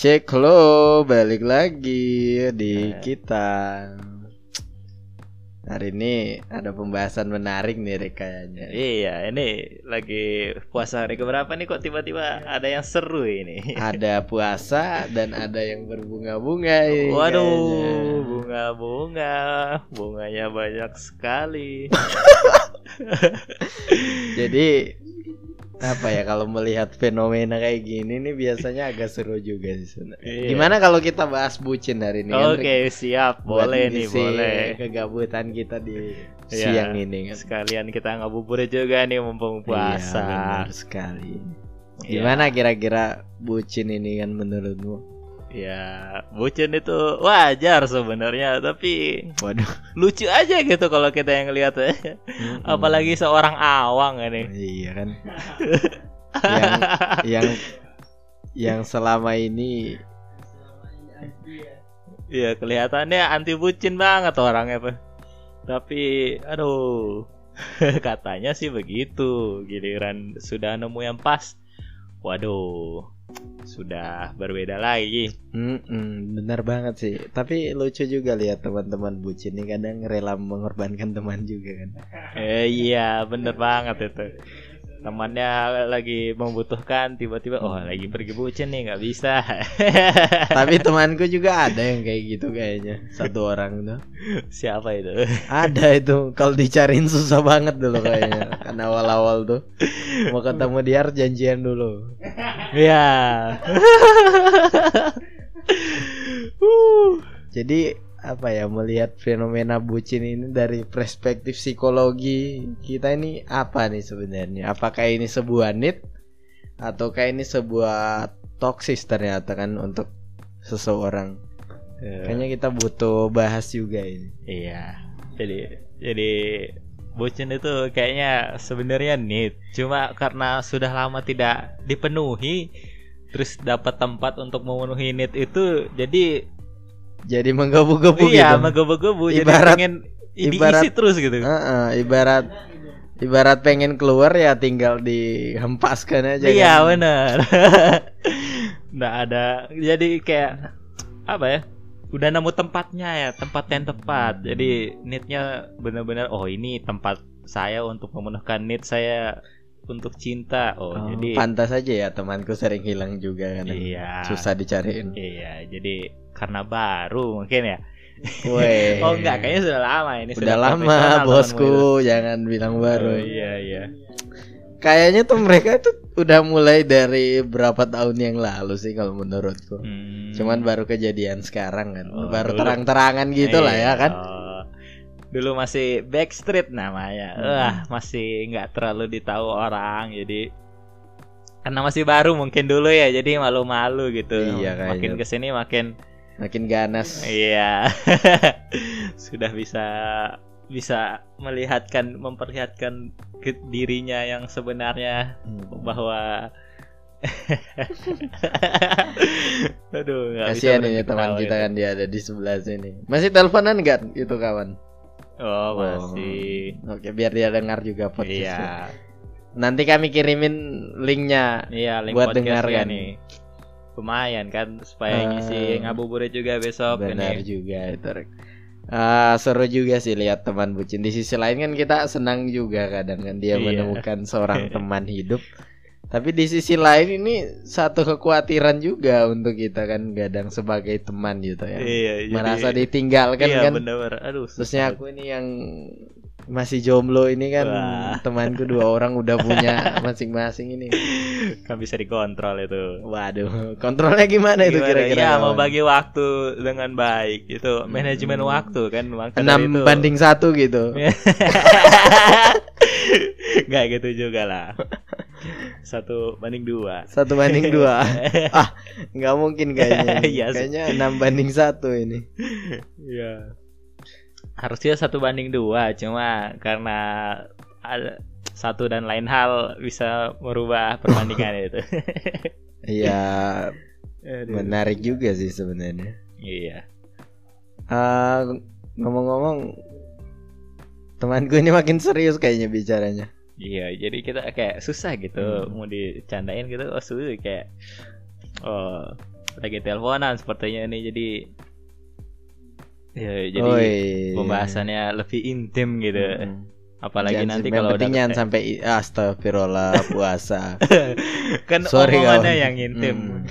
Cek lo balik lagi di kita. Hari ini ada pembahasan menarik nih Rek, kayaknya. Iya, ini lagi puasa hari keberapa nih kok tiba-tiba ada yang seru ini. Ada puasa dan ada yang berbunga-bunga ini Waduh, bunga-bunga, bunganya banyak sekali. Jadi apa ya kalau melihat fenomena kayak gini nih biasanya agak seru juga sih sebenarnya. Iya. Gimana kalau kita bahas bucin hari ini? kan, Oke, Rek? siap, Buat boleh nih, boleh. Kegabutan kita di Iya, siang ini kan. Sekalian kita ngabuburit juga nih mumpung Iya, puasa. benar sekali. Iya. Gimana kira-kira bucin ini kan menurutmu? Ya, bucin itu wajar sebenarnya, tapi Waduh. lucu aja gitu kalau kita yang lihat ya. Apalagi seorang awang ini. Iya kan. yang yang yang selama ini Iya kelihatannya anti bucin banget orangnya Pak. Tapi aduh katanya sih begitu giliran sudah nemu yang pas. Waduh sudah berbeda lagi. Mm-mm, benar banget sih. Tapi lucu juga lihat teman-teman bucin ini kadang rela mengorbankan teman juga kan. Eh iya bener banget itu. Temannya lagi membutuhkan tiba-tiba oh lagi pergi bucin nih nggak bisa. Tapi temanku juga ada yang kayak gitu kayaknya. Satu orang tuh. Siapa itu? Ada itu kalau dicariin susah banget dulu kayaknya. Kan awal-awal tuh mau ketemu dia harus janjian dulu. Ya. Uh. Jadi apa ya melihat fenomena bucin ini dari perspektif psikologi kita ini apa nih sebenarnya? Apakah ini sebuah need ataukah ini sebuah toksis ternyata kan untuk seseorang? Kayaknya kita butuh bahas juga ini. Iya. Jadi jadi bucin itu kayaknya sebenarnya need, cuma karena sudah lama tidak dipenuhi terus dapat tempat untuk memenuhi need itu jadi Jadi menggebu-gebu iya gitu. menggebu-gebu jadi Ibarat- pengen ibarat- diisi terus gitu. Heeh, ibarat ibarat pengen keluar ya tinggal dihempaskan aja Iya kan. benar. Nggak ada jadi kayak apa ya? Udah nemu tempatnya ya, tempat yang tepat. Jadi neednya benar-benar oh ini tempat saya untuk memenuhkan need saya untuk cinta. Oh, Oh, jadi pantas aja ya temanku sering hilang juga kan. Iya. Susah dicariin. iya, jadi karena baru mungkin ya. Weh. Oh enggak, kayaknya sudah lama ini. Udah lama profesional temanmu bosku, jangan bilang baru. Oh, iya iya. Kayaknya tuh mereka itu udah mulai dari berapa tahun yang lalu sih kalau menurutku. Hmm. Cuman baru kejadian sekarang kan. Oh, baru terang-terangan gitu lah ya Iya, kan. oh. Dulu masih Backstreet namanya. Hmm. Wah, masih nggak terlalu ditahu orang. Jadi karena masih baru mungkin dulu ya. Jadi malu-malu gitu. Iya, kayaknya. Makin ke sini makin Makin ganas. iya. Sudah bisa bisa melihatkan memperlihatkan ke dirinya yang sebenarnya Hmm. bahwa Aduh, bisa Kasihan ini teman kita itu. kan dia ada di sebelah sini. Masih teleponan enggak itu kawan? Oh, masih. Oke, biar dia dengar juga podcast. Iya. Nanti kami kirimin linknya. Iya, link Buat podcastnya dengarkan. nih. Lumayan kan supaya Ah. ngisi ngabuburit juga besok Benar ini. juga itu. Ah, seru juga sih lihat teman bucin. Di sisi lain kan kita senang juga kadang kan dia Iya. menemukan seorang teman hidup. Tapi di sisi lain ini satu kekhawatiran juga untuk kita kan kadang sebagai teman gitu ya. Iya, jadi- Merasa ditinggalkan iya, kan. bener Aduh, Khususnya susah. aku ini yang masih jomblo ini kan Wah. temanku dua orang udah punya masing-masing ini. kan bisa dikontrol itu. Waduh, kontrolnya gimana itu Gimana? kira-kira? Ya, mau bagi waktu dengan baik. Itu manajemen Hmm. waktu kan enam itu. banding satu gitu. Nggak gitu juga lah. Satu banding dua. Satu banding dua. ah, nggak mungkin kayaknya. Iya sih. kayaknya enam banding satu ini. Iya. Harusnya satu banding dua, cuma karena satu dan lain hal bisa merubah perbandingan itu. Iya, menarik juga sih sebenarnya. Iya. Ah, ngomong-ngomong, temanku ini makin serius kayaknya bicaranya. Iya, jadi kita kayak susah gitu Hmm. mau dicandain gitu, oh susah kayak oh lagi teleponan sepertinya ini jadi ya jadi Oi. pembahasannya lebih intim gitu. Mm. Apalagi Jangan- nanti kalau udah ke- sampai astagfirullah puasa. kan Sorry omongannya yang intim. Hmm.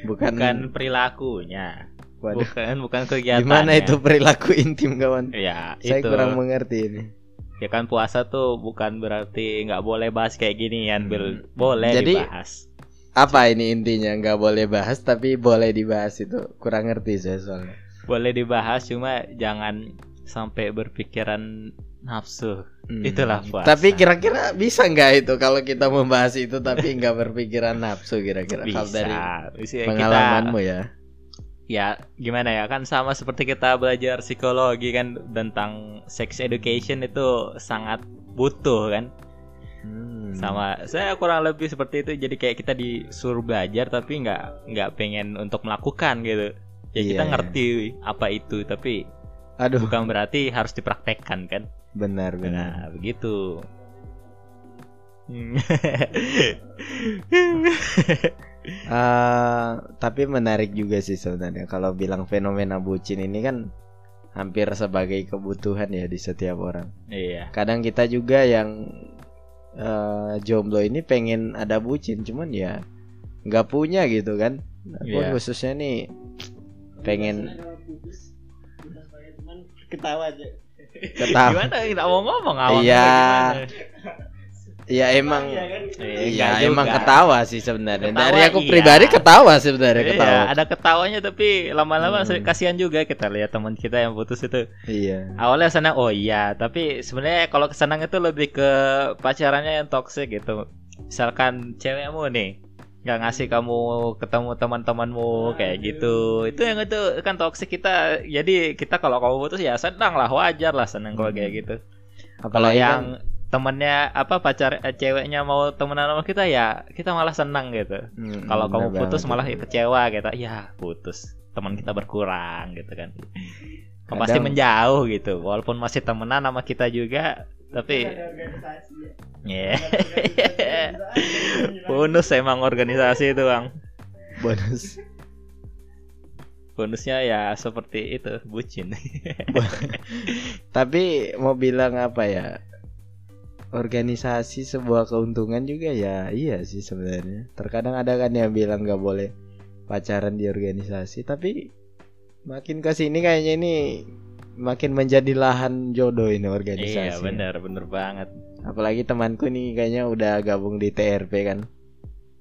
Bukan, Bukan perilakunya. Waduh. Bukan bukan kegiatannya. Gimana itu perilaku intim kawan? Ya, Saya itu. kurang mengerti ini. Ya kan puasa tuh bukan berarti nggak boleh bahas kayak gini Bil. Hmm. Boleh Jadi- dibahas. Apa ini intinya? Nggak boleh bahas tapi boleh dibahas itu kurang ngerti saya soalnya. Boleh dibahas cuma jangan sampai berpikiran nafsu. Hmm. Itulah puasa. Tapi kira-kira bisa nggak itu kalau kita membahas itu tapi nggak berpikiran nafsu kira-kira bisa. kalau dari Bisa kita- pengalamanmu ya. Ya gimana ya? Kan sama seperti kita belajar psikologi kan tentang sex education itu sangat butuh kan? Hmm. sama saya kurang lebih seperti itu. Jadi kayak kita disuruh belajar tapi nggak nggak pengen untuk melakukan gitu. Ya kita Iya, iya. ngerti apa itu tapi Aduh, bukan berarti harus dipraktekkan kan? Benar benar. nah begitu Eh, tapi menarik juga sih sebenarnya kalau bilang fenomena bucin ini kan hampir sebagai kebutuhan ya di setiap orang. iya Kadang kita juga yang eh, jomblo ini pengen ada bucin, cuman ya nggak punya gitu kan. Aku Iya. khususnya nih pengen ketawa aja ketawa. gimana nggak mau ngomong awalnya Iya. Ya emang kan Eh, Iya nggak emang juga. ketawa sih sebenarnya. Ketawa, Dari aku iya. pribadi ketawa sebenarnya Iya, ketawa. ada ketawanya tapi lama-lama Hmm. kasihan juga kita lihat teman kita yang putus itu. Iya. Awalnya senang, oh iya, tapi sebenarnya kalau kesenang itu lebih ke pacarannya yang toxic gitu. Misalkan cewekmu nih nggak ngasih kamu ketemu teman-temanmu kayak gitu. Itu yang itu kan toxic kita. Jadi kita kalau kamu putus ya senang lah, wajar lah senang kalau kayak gitu. Kalau yang kan- temennya apa pacar eh, ceweknya mau temenan sama kita ya kita malah senang gitu. Hmm, Kalau kamu putus banget malah itu. kecewa gitu. Ya, putus. Teman kita berkurang gitu kan. Kadang- Pasti menjauh gitu. Walaupun masih temenan sama kita juga, tapi ya ya. Bonus emang organisasi itu, Bang. bonus. Bonusnya ya seperti itu, bucin. Tapi mau bilang apa ya? Organisasi sebuah keuntungan juga ya iya sih sebenarnya. Terkadang ada kan yang bilang nggak boleh pacaran di organisasi, tapi makin ke sini kayaknya ini makin menjadi lahan jodoh ini organisasi. iya, bener, bener banget. Apalagi temanku nih kayaknya udah gabung di TRP kan.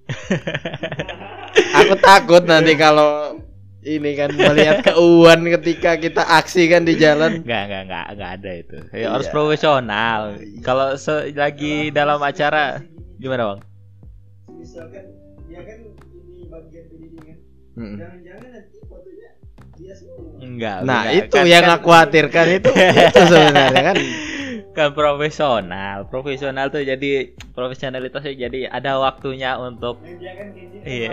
Aku takut nanti kalau ini kan melihat keuuan ketika kita aksi kan di jalan. Enggak, enggak, enggak, enggak ada itu. Ya, harus Iya. profesional. Kalau se- lagi dalam acara gimana, Bang? misalkan dia kan ini bagian pendidikan jangan-jangan nanti fotonya dia semua Enggak. Nah enggak. itu Kan- yang kan- aku khawatirkan itu itu sebenarnya kan. kan profesional. Profesional tuh jadi profesionalitasnya jadi ada waktunya untuk kan gitu Iya.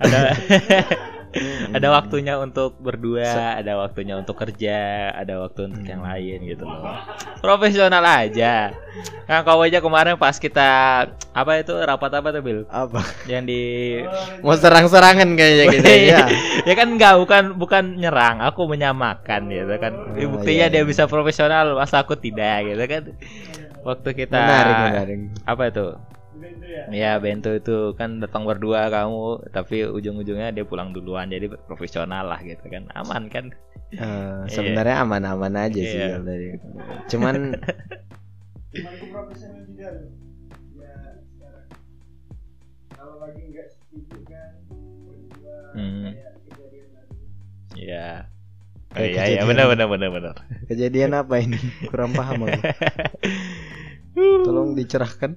Ada ada waktunya untuk berdua, ada waktunya untuk kerja, ada waktu untuk yang lain gitu loh. Profesional aja. Nah, kau aja kemarin pas kita apa itu rapat apa tuh Bil? Apa? Yang di Mau serang-serangan kayaknya gitu ya. ya kan enggak bukan bukan nyerang, aku menyamakan gitu kan. Oh, Buktinya iya, dia iya. bisa profesional, masa aku tidak gitu kan. Waktu kita Menarik menarik. apa itu? Bento ya Ya Bento itu kan datang berdua kamu tapi ujung-ujungnya dia pulang duluan jadi profesional lah gitu kan aman kan Eh, sebenarnya aman-aman aja sih Iya. kalau dari. Cuman cuman aku profesional juga loh ya sekarang kalau lagi nggak setuju kan berdua Hmm. kayak kejadian lagi ya oh, Kayak iya iya kejadian. benar benar benar benar kejadian apa ini? Kurang paham aku. Tolong dicerahkan.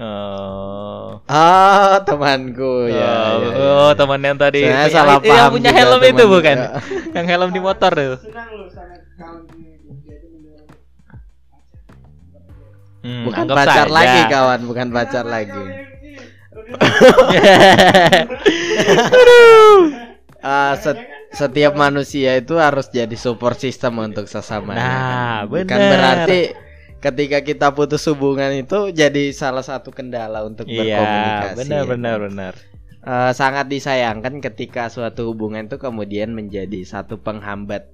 Oh Ah, temanku ya. oh, ya, ya. oh, teman yang tadi Saya yang- salah yang paham punya juga, helm itu bukan Ya. yang helm di motor tuh senang loh sama kawan gue dia itu Hmm, Bukan pacar saja. lagi kawan, bukan pacar lagi. Ah, set- setiap manusia itu harus jadi support system untuk sesama. Nah, Bukan bener. berarti ketika kita putus hubungan itu jadi salah satu kendala untuk Iya, berkomunikasi. benar ya. benar benar. Eh, sangat disayangkan ketika suatu hubungan itu kemudian menjadi satu penghambat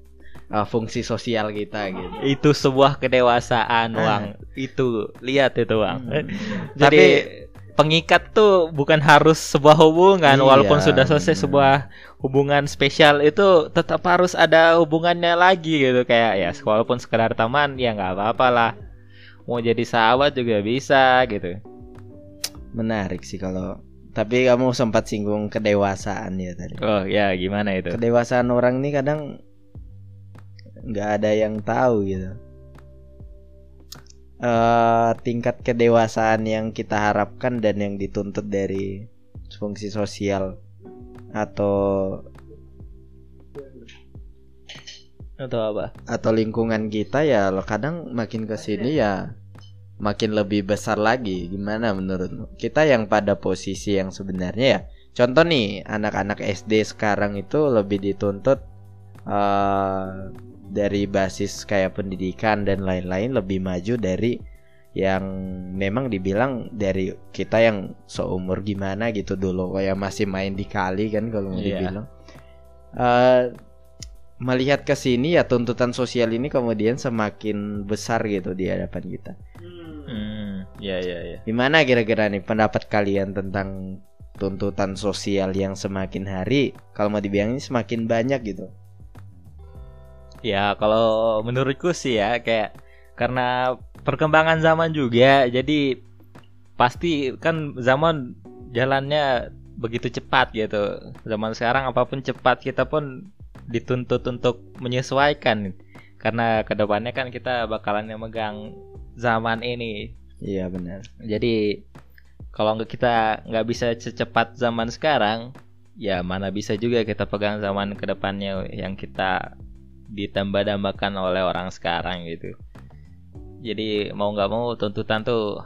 eh, fungsi sosial kita gitu. Itu sebuah kedewasaan, Ah. Wang. Itu lihat itu, Wang. Hmm. Jadi Tapi- pengikat tuh bukan harus sebuah hubungan Iya, walaupun sudah selesai benar. sebuah hubungan spesial itu tetap harus ada hubungannya lagi gitu kayak ya walaupun sekedar teman ya nggak apa-apa lah mau jadi sahabat juga bisa gitu Menarik sih kalau tapi kamu sempat singgung kedewasaan ya tadi. oh ya gimana itu Kedewasaan orang nih kadang nggak ada yang tahu gitu. eh tingkat kedewasaan yang kita harapkan dan yang dituntut dari fungsi sosial atau atau apa? Atau lingkungan kita ya lo kadang makin ke sini ya? makin lebih besar lagi. Gimana menurutmu kita yang pada posisi yang sebenarnya ya. Contoh nih anak-anak SD sekarang itu lebih dituntut eh dari basis kayak pendidikan dan lain-lain lebih maju dari yang memang dibilang dari kita yang seumur gimana gitu dulu. Kayak masih main di kali kan kalau mau Iya. dibilang. Eh, melihat ke sini ya tuntutan sosial ini kemudian semakin besar gitu di hadapan kita. hmm ya ya ya Gimana kira-kira nih pendapat kalian tentang tuntutan sosial yang semakin hari kalau mau dibilang ini semakin banyak gitu. Ya kalau menurutku sih ya kayak karena perkembangan zaman juga jadi pasti kan zaman jalannya begitu cepat gitu. Zaman sekarang apa pun cepat kita pun dituntut untuk menyesuaikan karena ke depannya kan kita bakalan yang megang zaman ini. Iya benar. Jadi kalau nggak kita nggak bisa secepat zaman sekarang, ya mana bisa juga kita pegang zaman ke depannya yang kita ditambah-dambakan oleh orang sekarang gitu. Jadi mau nggak mau tuntutan tuh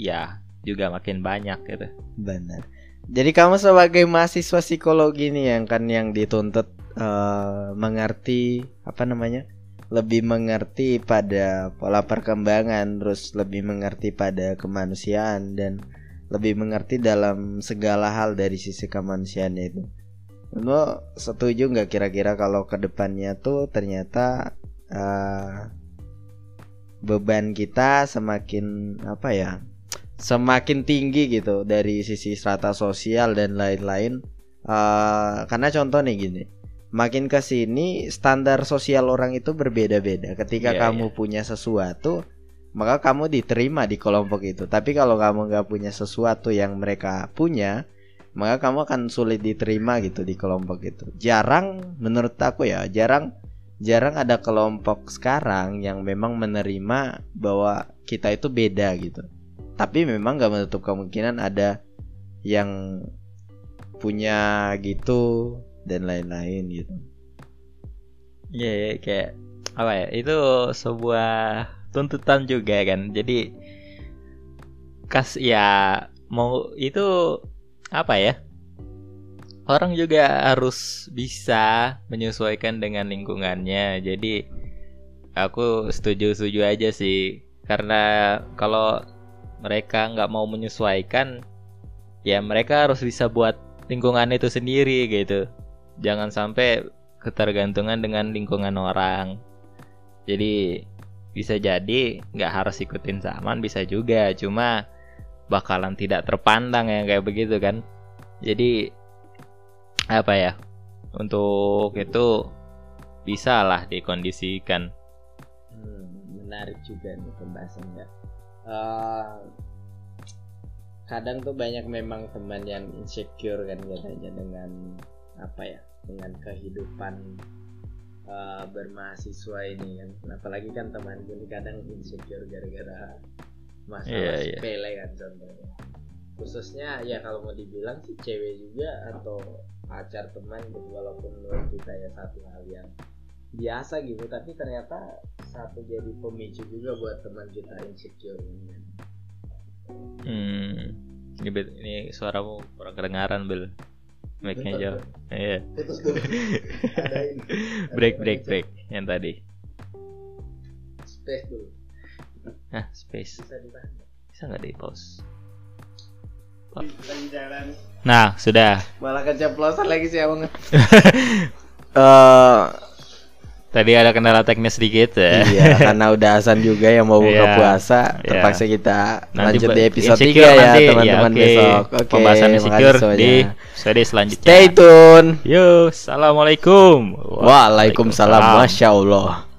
ya juga makin banyak gitu. Benar. Jadi kamu sebagai mahasiswa psikologi nih yang kan yang dituntut eh, mengerti apa namanya? lebih mengerti pada pola perkembangan, terus lebih mengerti pada kemanusiaan dan lebih mengerti dalam segala hal dari sisi kemanusiaan itu. Lo setuju nggak kira-kira kalau ke depannya tuh ternyata eh, beban kita semakin apa ya? semakin tinggi gitu dari sisi strata sosial dan lain-lain. Eh, karena contoh nih gini, makin ke sini standar sosial orang itu berbeda-beda. Ketika Iya, kamu punya sesuatu, maka kamu diterima di kelompok itu. Tapi kalau kamu nggak punya sesuatu yang mereka punya, maka kamu akan sulit diterima gitu di kelompok itu. Jarang, menurut aku ya, jarang jarang ada kelompok sekarang yang memang menerima bahwa kita itu beda gitu tapi memang gak menutup kemungkinan ada yang punya gitu dan lain-lain gitu ya, kayak apa ya? Itu sebuah tuntutan juga kan. Jadi kas ya mau itu apa ya? Orang juga harus bisa menyesuaikan dengan lingkungannya. Jadi aku setuju-setuju aja sih. Karena kalau mereka nggak mau menyesuaikan, ya mereka harus bisa buat lingkungan itu sendiri gitu. Jangan sampai ketergantungan dengan lingkungan orang. Jadi bisa jadi nggak harus ikutin zaman bisa juga, cuma bakalan tidak terpandang yang kayak begitu kan. Jadi apa ya? Untuk itu bisa lah dikondisikan. Hmm, menarik juga nih pembahasannya. Eh, kadang tuh banyak memang teman yang insecure kan katanya dengan apa ya dengan kehidupan eh, bermahasiswa ini kan apalagi kan temanku ini kadang insecure gara-gara masalah Iya, iya. sepele kan contohnya khususnya ya kalau mau dibilang sih cewek juga atau pacar teman gitu walaupun menurut kita ya satu hal yang biasa gitu tapi ternyata satu jadi pemicu juga buat teman kita insecure ini kan. Hmm. Ini, ini suaramu kurang kedengaran bel. Mic-nya jauh. Iya. putus dulu Break break break yang tadi. space dulu Nah, space. Bisa nggak di pause? Nah, sudah. Malah keceplosan lagi sih abang. Eh Tadi ada kendala teknis sedikit ya. iya karena udah azan juga yang mau buka Iya. puasa Iya. terpaksa kita Nanti lanjut di episode 3 insecure ya nanti. teman-teman oke. besok. Oke. Pembahasan makasih insecure semuanya. di episode selanjutnya. Stay tune. Yo, assalamualaikum. Waalaikumsalam. Masya Allah.